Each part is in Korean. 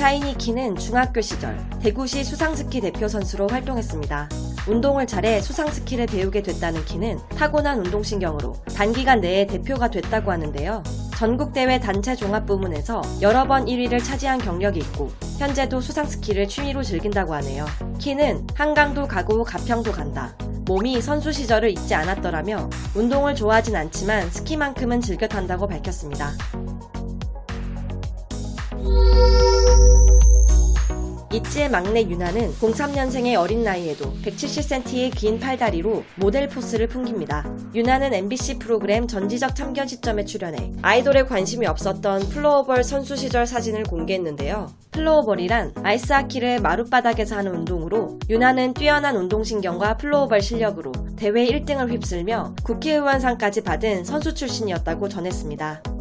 샤이니 키는 중학교 시절 대구시 수상스키 대표 선수로 활동했습니다. 운동을 잘해 수상스키를 배우게 됐다는 키는 타고난 운동신경으로 단기간 내에 대표가 됐다고 하는데요. 전국대회 단체 종합 부문에서 여러 번 1위를 차지한 경력이 있고 현재도 수상스키를 취미로 즐긴다고 하네요. 키는 한강도 가고 가평도 간다. 몸이 선수 시절을 잊지 않았더라며 운동을 좋아하진 않지만 스키만큼은 즐겨 탄다고 밝혔습니다. 이치의 막내 유나는 03년생의 어린 나이에도 170cm의 긴 팔다리로 모델 포스를 풍깁니다. 유나는 MBC 프로그램 전지적 참견 시점에 출연해 아이돌에 관심이 없었던 floorball 선수 시절 사진을 공개했는데요. floorball이란 아이스하키를 마룻바닥에서 하는 운동으로 유나는 뛰어난 운동신경과 floorball 실력으로 대회 1등을 휩쓸며 국회의원상까지 받은 선수 출신이었다고 전했습니다.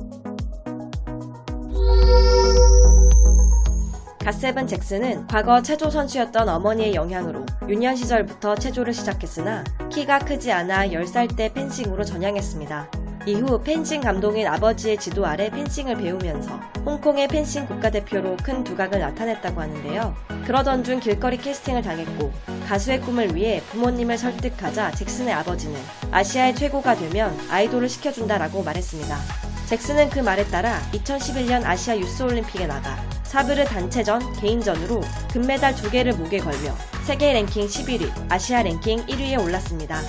갓세븐 잭슨은 과거 체조 선수였던 어머니의 영향으로 유년 시절부터 체조를 시작했으나 키가 크지 않아 10살 때 펜싱으로 전향했습니다. 이후 펜싱 감독인 아버지의 지도 아래 펜싱을 배우면서 홍콩의 펜싱 국가대표로 큰 두각을 나타냈다고 하는데요. 그러던 중 길거리 캐스팅을 당했고 가수의 꿈을 위해 부모님을 설득하자 잭슨의 아버지는 아시아의 최고가 되면 아이돌을 시켜준다라고 말했습니다. 잭슨은 그 말에 따라 2011년 아시아 유스올림픽에 나가 사브르 단체전, 개인전으로 금메달 2개를 목에 걸며 세계 랭킹 11위, 아시아 랭킹 1위에 올랐습니다.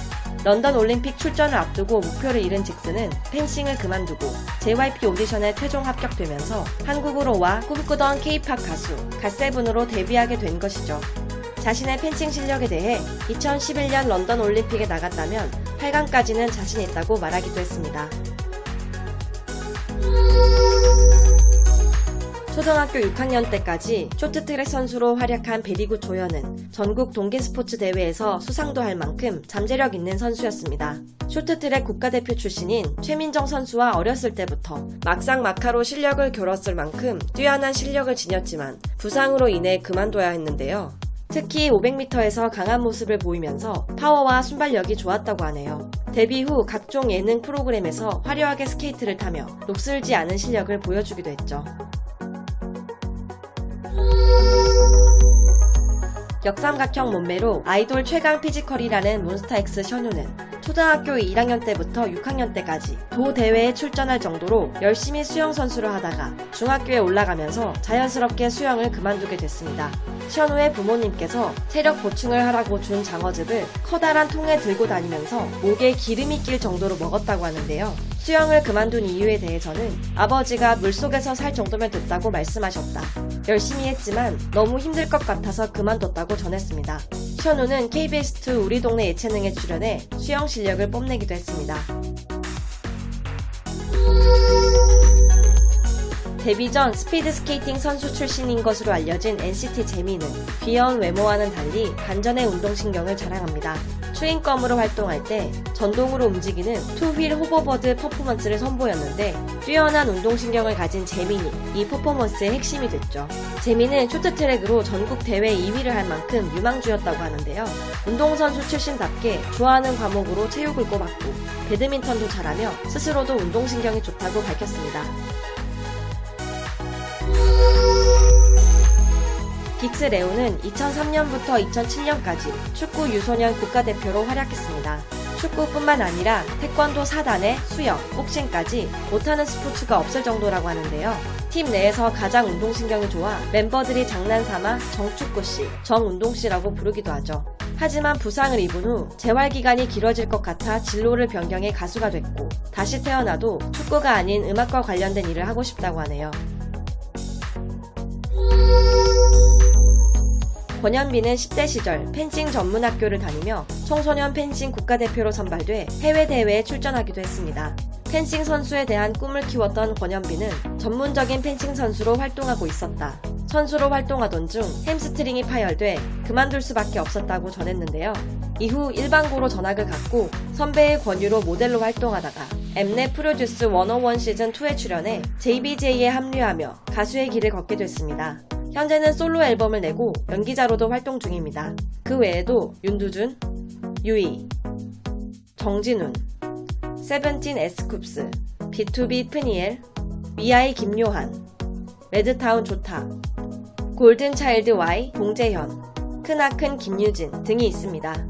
런던 올림픽 출전을 앞두고 목표를 잃은 잭슨은 펜싱을 그만두고 JYP 오디션에 최종 합격되면서 한국으로 와 꿈꾸던 K-팝 가수 갓세븐으로 데뷔하게 된 것이죠. 자신의 펜싱 실력에 대해 2011년 런던 올림픽에 나갔다면 8강까지는 자신 있다고 말하기도 했습니다. 초등학교 6학년 때까지 쇼트트랙 선수로 활약한 베리구 조현은 전국 동계스포츠 대회에서 수상도 할 만큼 잠재력 있는 선수였습니다. 쇼트트랙 국가대표 출신인 최민정 선수와 어렸을 때부터 막상 마카로 실력을 겨뤘을 만큼 뛰어난 실력을 지녔지만 부상으로 인해 그만둬야 했는데요. 특히 500m에서 강한 모습을 보이면서 파워와 순발력이 좋았다고 하네요. 데뷔 후 각종 예능 프로그램에서 화려하게 스케이트를 타며 녹슬지 않은 실력을 보여주기도 했죠. 역삼각형 몸매로 아이돌 최강 physical이라는 몬스타엑스 셔누는 초등학교 1학년 때부터 6학년 때까지 도 대회에 출전할 정도로 열심히 수영 선수를 하다가 중학교에 올라가면서 자연스럽게 수영을 그만두게 됐습니다. 션우의 부모님께서 체력 보충을 하라고 준 장어즙을 커다란 통에 들고 다니면서 목에 기름이 낄 정도로 먹었다고 하는데요. 수영을 그만둔 이유에 대해서는 아버지가 물속에서 살 정도면 됐다고 말씀하셨다. 열심히 했지만 너무 힘들 것 같아서 그만뒀다고 전했습니다. 션우는 KBS2 우리 동네 예체능에 출연해 수영 실력을 뽐내기도 했습니다. 데뷔 전 스피드 스케이팅 선수 출신인 것으로 알려진 NCT 재민은 귀여운 외모와는 달리 반전의 운동신경을 자랑합니다. Chewing Gum으로 활동할 때 전동으로 움직이는 two-wheel hoverboard 퍼포먼스를 선보였는데 뛰어난 운동신경을 가진 재민이 이 퍼포먼스의 핵심이 됐죠. 재민은 쇼트트랙으로 전국 대회 2위를 할 만큼 유망주였다고 하는데요. 운동선수 출신답게 좋아하는 과목으로 체육을 꼽았고 배드민턴도 잘하며 스스로도 운동신경이 좋다고 밝혔습니다. 긱스 레오는 2003년부터 2007년까지 축구 유소년 국가대표로 활약했습니다. 축구뿐만 아니라 태권도 4단에 수영, 복싱까지 못하는 스포츠가 없을 정도라고 하는데요. 팀 내에서 가장 운동신경이 좋아 멤버들이 장난삼아 정축구씨, 정운동씨라고 부르기도 하죠. 하지만 부상을 입은 후 재활기간이 길어질 것 같아 진로를 변경해 가수가 됐고 다시 태어나도 축구가 아닌 음악과 관련된 일을 하고 싶다고 하네요. 권현빈은 10대 시절 펜싱 전문 학교를 다니며 청소년 펜싱 국가대표로 선발돼 해외 대회에 출전하기도 했습니다. 펜싱 선수에 대한 꿈을 키웠던 권현빈은 전문적인 펜싱 선수로 활동하고 있었다. 선수로 활동하던 중 햄스트링이 파열돼 그만둘 수밖에 없었다고 전했는데요. 이후 일반고로 전학을 갔고 선배의 권유로 모델로 활동하다가 Mnet 프로듀스 101 시즌2에 출연해 JBJ에 합류하며 가수의 길을 걷게 됐습니다. 현재는 솔로 앨범을 내고 연기자로도 활동 중입니다. 그 외에도 윤두준, 유이, 정진운, 세븐틴 에스쿱스, B2B 프니엘, 위아이 김요한, 레드타운 조타, 골든차일드 Y, 동재현, 크나큰 김유진 등이 있습니다.